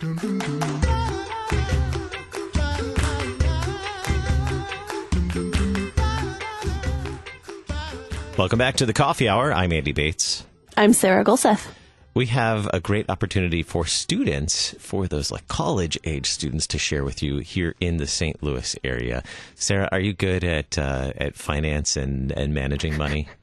Welcome back to the Coffee Hour. I'm Andy Bates. I'm Sarah Gulseth. We have a great opportunity for students, for those like college age students, to share with you here in the St. Louis area. Sarah, are you good at uh, at finance and, and managing money?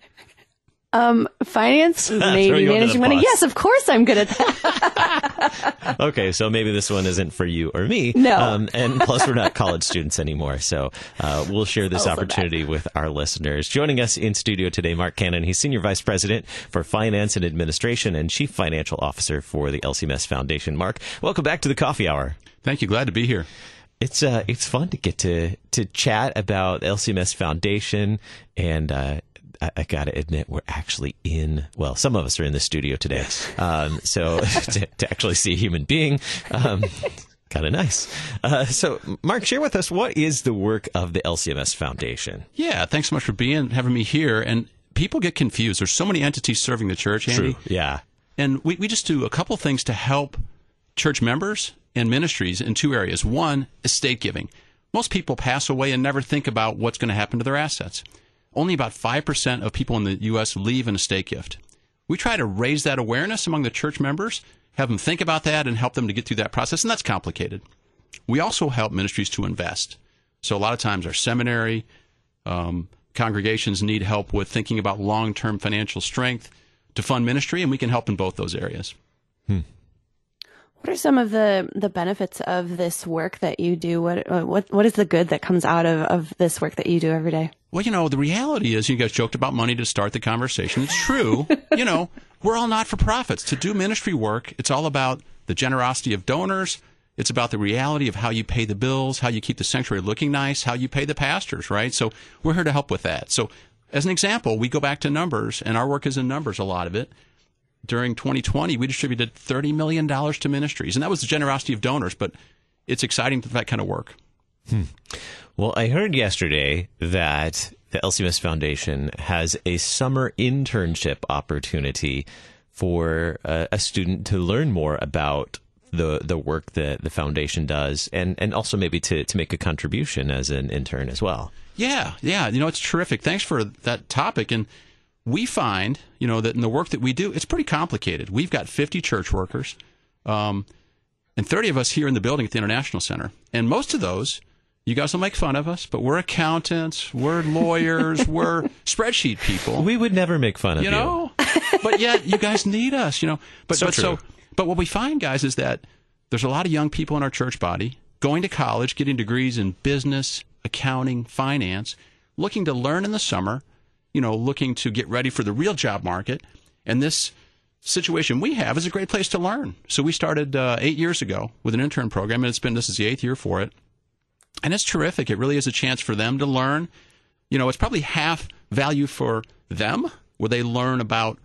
Um, finance, maybe managing money. Yes, of course I'm good at that. okay, so maybe this one isn't for you or me. No. Um, and plus, we're not college students anymore, so uh, we'll share this also opportunity bad. with our listeners. Joining us in studio today, Mark Cannon. He's Senior Vice President for Finance and Administration and Chief Financial Officer for the LCMS Foundation. Mark, welcome back to the Coffee Hour. Thank you. Glad to be here it's uh it's fun to get to to chat about LCMS Foundation and uh, I, I got to admit, we're actually in, well, some of us are in the studio today. Yes. Um, so to, to, actually see a human being, um, kind of nice. Uh, so, Mark, share with us what is the work of the LCMS Foundation? Yeah, thanks so much for being having me here. And people get confused. There's so many entities serving the church, Andy. True. Yeah. And we, we just do a couple things to help church members and ministries in two areas. One, estate giving. Most people pass away and never think about what's going to happen to their assets only about 5% of people in the U.S. leave an estate gift. We try to raise that awareness among the church members, have them think about that, and help them to get through that process, and that's complicated. We also help ministries to invest. So a lot of times our seminary um, congregations need help with thinking about long term financial strength to fund ministry, and we can help in both those areas. Hmm. What are some of the, the benefits of this work that you do? What, what, what is the good that comes out of, of this work that you do every day? Well, you know, the reality is you guys joked about money to start the conversation. It's true. you know, we're all not for profits. To do ministry work, it's all about the generosity of donors. It's about the reality of how you pay the bills, how you keep the sanctuary looking nice, how you pay the pastors, right? So we're here to help with that. So as an example, we go back to numbers, and our work is in numbers, a lot of it during 2020, we distributed $30 million to ministries. And that was the generosity of donors, but it's exciting that that kind of work. Hmm. Well, I heard yesterday that the LCMS Foundation has a summer internship opportunity for a, a student to learn more about the the work that the foundation does and and also maybe to to make a contribution as an intern as well. Yeah, yeah, you know it's terrific. Thanks for that topic and we find, you know, that in the work that we do, it's pretty complicated. We've got 50 church workers, um, and 30 of us here in the building at the International Center. And most of those, you guys will make fun of us, but we're accountants, we're lawyers, we're spreadsheet people. We would never make fun of you. know, but yet you guys need us, you know. But so but so but what we find, guys, is that there's a lot of young people in our church body going to college, getting degrees in business, accounting, finance, looking to learn in the summer you know, looking to get ready for the real job market. And this situation we have is a great place to learn. So we started uh, eight years ago with an intern program, and it's been this is the eighth year for it, and it's terrific. It really is a chance for them to learn. You know, it's probably half value for them, where they learn about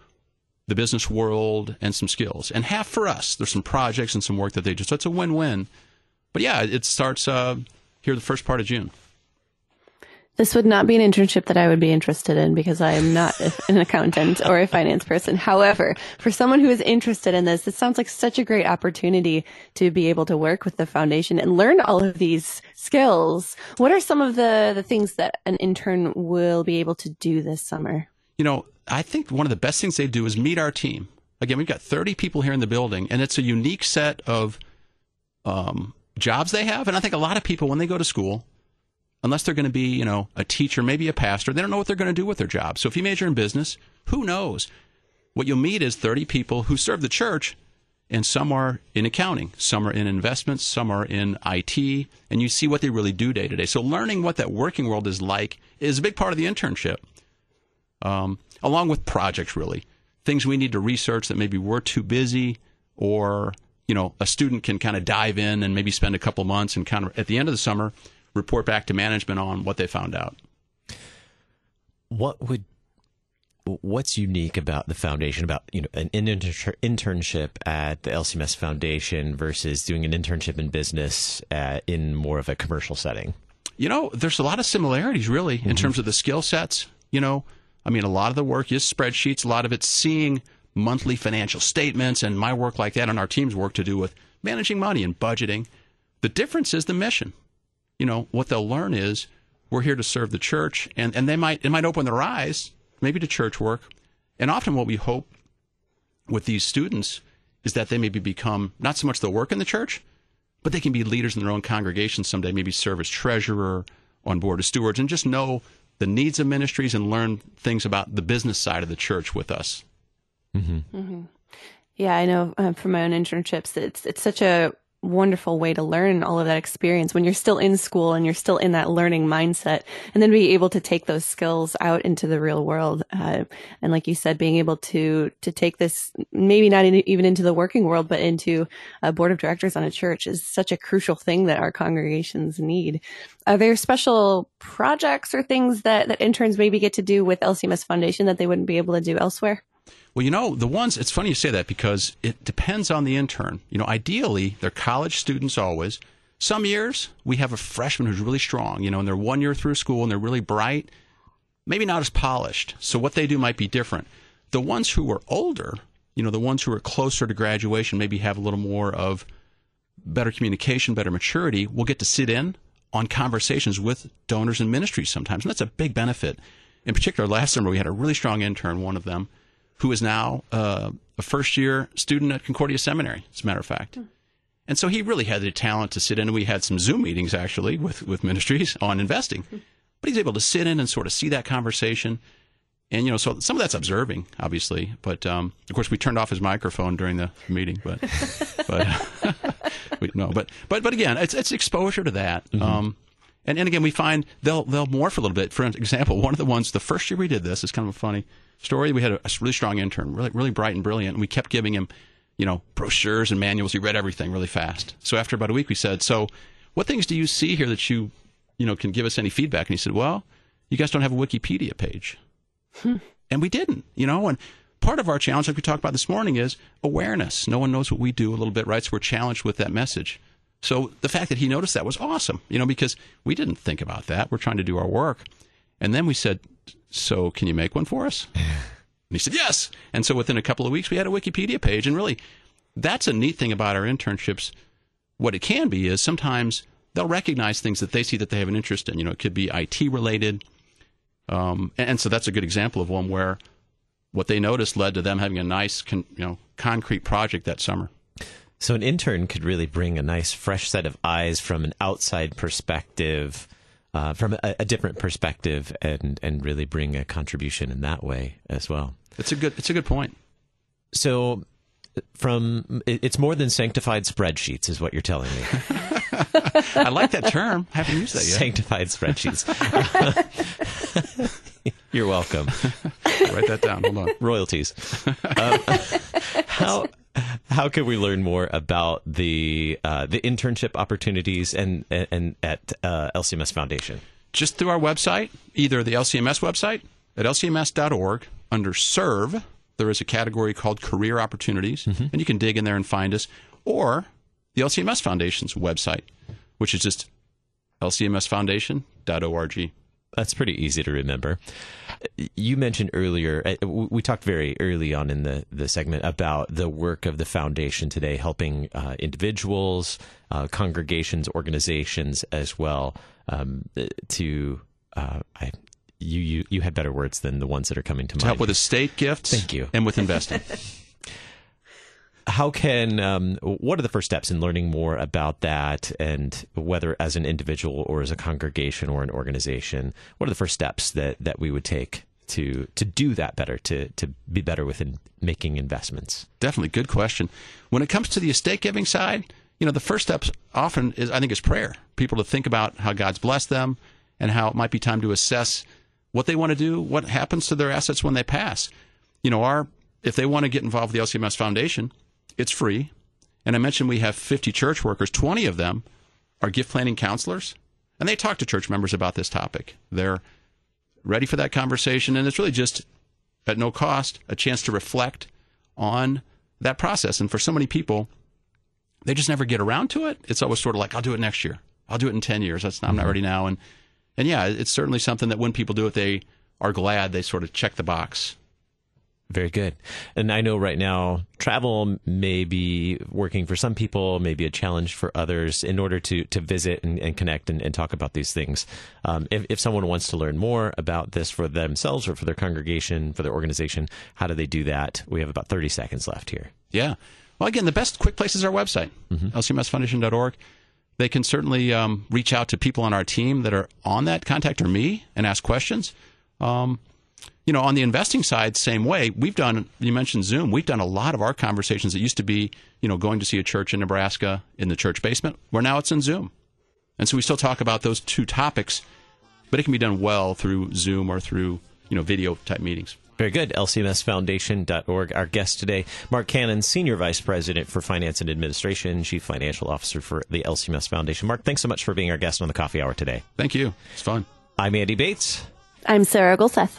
the business world and some skills, and half for us. There's some projects and some work that they do. So it's a win-win. But yeah, it starts uh, here the first part of June. This would not be an internship that I would be interested in because I am not an accountant or a finance person. However, for someone who is interested in this, it sounds like such a great opportunity to be able to work with the foundation and learn all of these skills. What are some of the, the things that an intern will be able to do this summer? You know, I think one of the best things they do is meet our team. Again, we've got 30 people here in the building, and it's a unique set of um, jobs they have. And I think a lot of people, when they go to school, unless they're going to be, you know, a teacher, maybe a pastor, they don't know what they're going to do with their job. So if you major in business, who knows? What you'll meet is 30 people who serve the church, and some are in accounting, some are in investments, some are in IT, and you see what they really do day to day. So learning what that working world is like is a big part of the internship, um, along with projects, really. Things we need to research that maybe we're too busy or you know, a student can kind of dive in and maybe spend a couple months and kind of at the end of the summer report back to management on what they found out. What would what's unique about the foundation about you know an inter- internship at the LCMS Foundation versus doing an internship in business at, in more of a commercial setting? You know, there's a lot of similarities really in mm-hmm. terms of the skill sets. You know, I mean, a lot of the work is spreadsheets. A lot of it's seeing monthly financial statements, and my work like that, and our team's work to do with managing money and budgeting. The difference is the mission. You know, what they'll learn is we're here to serve the church, and, and they might it might open their eyes maybe to church work. And often what we hope with these students is that they maybe become not so much the work in the church, but they can be leaders in their own congregation someday, maybe serve as treasurer, on board of stewards, and just know the needs of ministries and learn things about the business side of the church with us. Mm-hmm. Mm-hmm. Yeah, I know um, from my own internships it's it's such a wonderful way to learn all of that experience when you're still in school and you're still in that learning mindset and then be able to take those skills out into the real world uh, and like you said being able to to take this maybe not in, even into the working world but into a board of directors on a church is such a crucial thing that our congregations need. Are there special projects or things that that interns maybe get to do with lcms foundation that they wouldn't be able to do elsewhere well, you know, the ones, it's funny you say that because it depends on the intern. You know, ideally, they're college students always. Some years, we have a freshman who's really strong, you know, and they're one year through school and they're really bright, maybe not as polished. So what they do might be different. The ones who are older, you know, the ones who are closer to graduation, maybe have a little more of better communication, better maturity, will get to sit in on conversations with donors and ministries sometimes. And that's a big benefit. In particular, last summer, we had a really strong intern, one of them who is now uh, a first year student at Concordia Seminary, as a matter of fact. Mm. And so he really had the talent to sit in. And we had some Zoom meetings actually with, with ministries on investing. Mm. But he's able to sit in and sort of see that conversation. And, you know, so some of that's observing, obviously. But, um, of course, we turned off his microphone during the meeting. But, but, we, no, but, but, but again, it's, it's exposure to that. Mm-hmm. Um, and, and again, we find they'll, they'll morph a little bit. For example, one of the ones, the first year we did this is kind of a funny story. We had a, a really strong intern, really, really bright and brilliant, and we kept giving him, you know, brochures and manuals. He read everything really fast. So after about a week, we said, "So, what things do you see here that you, you know, can give us any feedback?" And he said, "Well, you guys don't have a Wikipedia page," hmm. and we didn't, you know, and part of our challenge, like we talked about this morning, is awareness. No one knows what we do a little bit, right? So we're challenged with that message. So the fact that he noticed that was awesome, you know, because we didn't think about that. We're trying to do our work. And then we said, so can you make one for us? And he said, yes. And so within a couple of weeks, we had a Wikipedia page. And really, that's a neat thing about our internships. What it can be is sometimes they'll recognize things that they see that they have an interest in. You know, it could be IT related. Um, and, and, so that's a good example of one where what they noticed led to them having a nice, con, you know, concrete project that summer. So an intern could really bring a nice, fresh set of eyes from an outside perspective uh, from a, a, different perspective and and really bring a contribution in that way as well. It's a good it's a good point. So from it's more than sanctified spreadsheets is what you're telling me. I like that term. I haven't used that yet. Sanctified spreadsheets. you're welcome. Write that down. Hold on. Royalties. Um, how how can we learn more about the uh, the internship opportunities and and at uh, LCMS Foundation? Just through our website, either the LCMS website at lcms.org under Serve. There is a category called Career Opportunities, mm-hmm. and you can dig in there and find us, or the LCMS Foundation's website, which is just lcmsfoundation.org. That's pretty easy to remember. You mentioned earlier, uh, we talked very early on in the, the segment about the work of the foundation today, helping uh, individuals, uh, congregations, organizations as well um, to. Uh, I, you, you you had better words than the ones that are coming to, to mind. help with estate gifts. Thank you, and with investing. how can um, what are the first steps in learning more about that and whether as an individual or as a congregation or an organization what are the first steps that that we would take to to do that better to to be better within making investments? Definitely. Good question. When it comes to the estate giving side you know the first steps often is i think is prayer. People to think about how god's blessed them and how it might be time to assess what they want to do what happens to their assets when they pass. You know our if they want to get involved with the lcms foundation it's free. And I mentioned we have 50 church workers, 20 of them are gift planning counselors, and they talk to church members about this topic. They're ready for that conversation, and it's really just at no cost a chance to reflect on that process. And for so many people, they just never get around to it. It's always sort of like, I'll do it next year. I'll do it in 10 years. That's, I'm not mm-hmm. ready now. And, and yeah, it's certainly something that when people do it, they are glad they sort of check the box Very good. And I know right now travel may be working for some people, maybe a challenge for others in order to, to visit and, and connect and, and, talk about these things. Um, if, if someone wants to learn more about this for themselves or for their congregation, for their organization, how do they do that? We have about 30 seconds left here. Yeah. Well, again, the best quick place is our website, mm-hmm. lcmsfoundation.org. They can certainly um, reach out to people on our team that are on that, contact or me, and ask questions. Um, you know, on the investing side, same way. We've done, you mentioned Zoom. We've done a lot of our conversations that used to be, you know, going to see a church in Nebraska in the church basement, where now it's in Zoom. And so we still talk about those two topics, but it can be done well through Zoom or through, you know, video type meetings. Very good. LCMSFoundation.org. Our guest today, Mark Cannon, Senior Vice President for Finance and Administration, Chief Financial Officer for the LCMS Foundation. Mark, thanks so much for being our guest on the Coffee Hour today. Thank you. It's fun. I'm Andy Bates. I'm Sarah Gulseth.